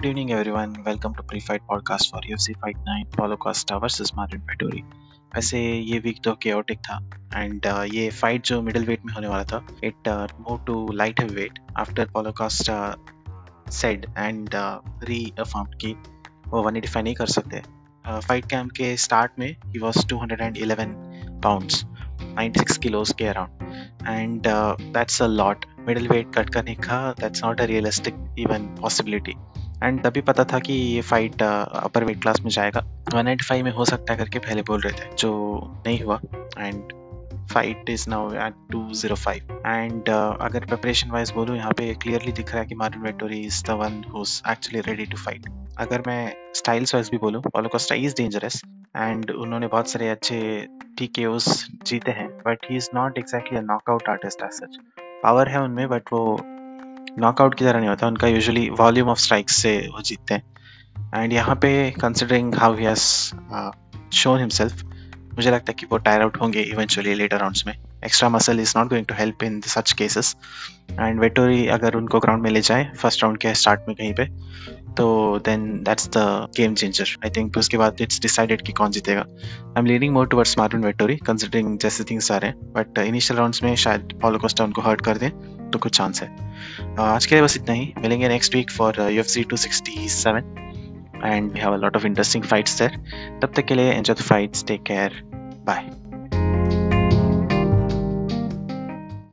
Good evening, everyone. Welcome to Pre-Fight Podcast for UFC Fight Night, Paulo Costa versus Marvin Vettori. वैसे ये week तो chaotic था and uh, ये fight जो middle weight में होने वाला था it move to light weight after Paulo Costa said and reaffirmed कि वो 185 नहीं कर सकते. फाइट uh, कैम्प के स्टार्ट में ही वाज 211 पाउंड्स 96 किलोस के around and that's a lot middle weight cut करने का that's not a realistic even possibility and तभी पता था कि ये फाइट अपर वेट क्लास में जाएगा। 195 में हो सकता है करके पहले बोल रहे थे, जो नहीं हुआ। And fight is now at 205 and अगर प्रिपरेशन वाइज बोलूँ, यहाँ पे क्लियरली दिख रहा है कि Martin Vettori is the one who actually ready to fight अगर मैं स्टाइल्स वाइज भी बोलूँ पोलोकोस्टा इज़ डेंजरस एंड उन्होंने बहुत सारे अच्छे टी जीते हैं but he is not exactly a knockout artist as such power है उनमें बट वो नॉकआउट की तरह नहीं होता, उनका यूजुअली वॉल्यूम ऑफ़ स्ट्राइक्स से वो जीतते हैं। एंड यहाँ पे considering how he has shown himself मुझे लगता है कि वो टायर आउट होंगे इवेंचुअली लेटर राउंड्स में। Extra muscle is not going to help in such cases and Vettori अगर उनको ग्राउंड में ले जाए फ़र्स्ट राउंड के स्टार्ट में कहीं पे तो then that's the game changer I think उसके बाद इट्स डिसाइडेड कि कौन जीतेगा। I am leading more towards Marvin Vettori considering जैसे थिंग्स आ रहे हैं। बट इनिशियल राउंड्स में शायद पॉलो कोस्टा उनको हर्ट कर दें। तो कुछ चांस है। आज के लिए बस इतना ही। मिलेंगे next week for U F C two sixty seven and we have a lot of interesting fights sir तब तक के लिए enjoy the fights take care bye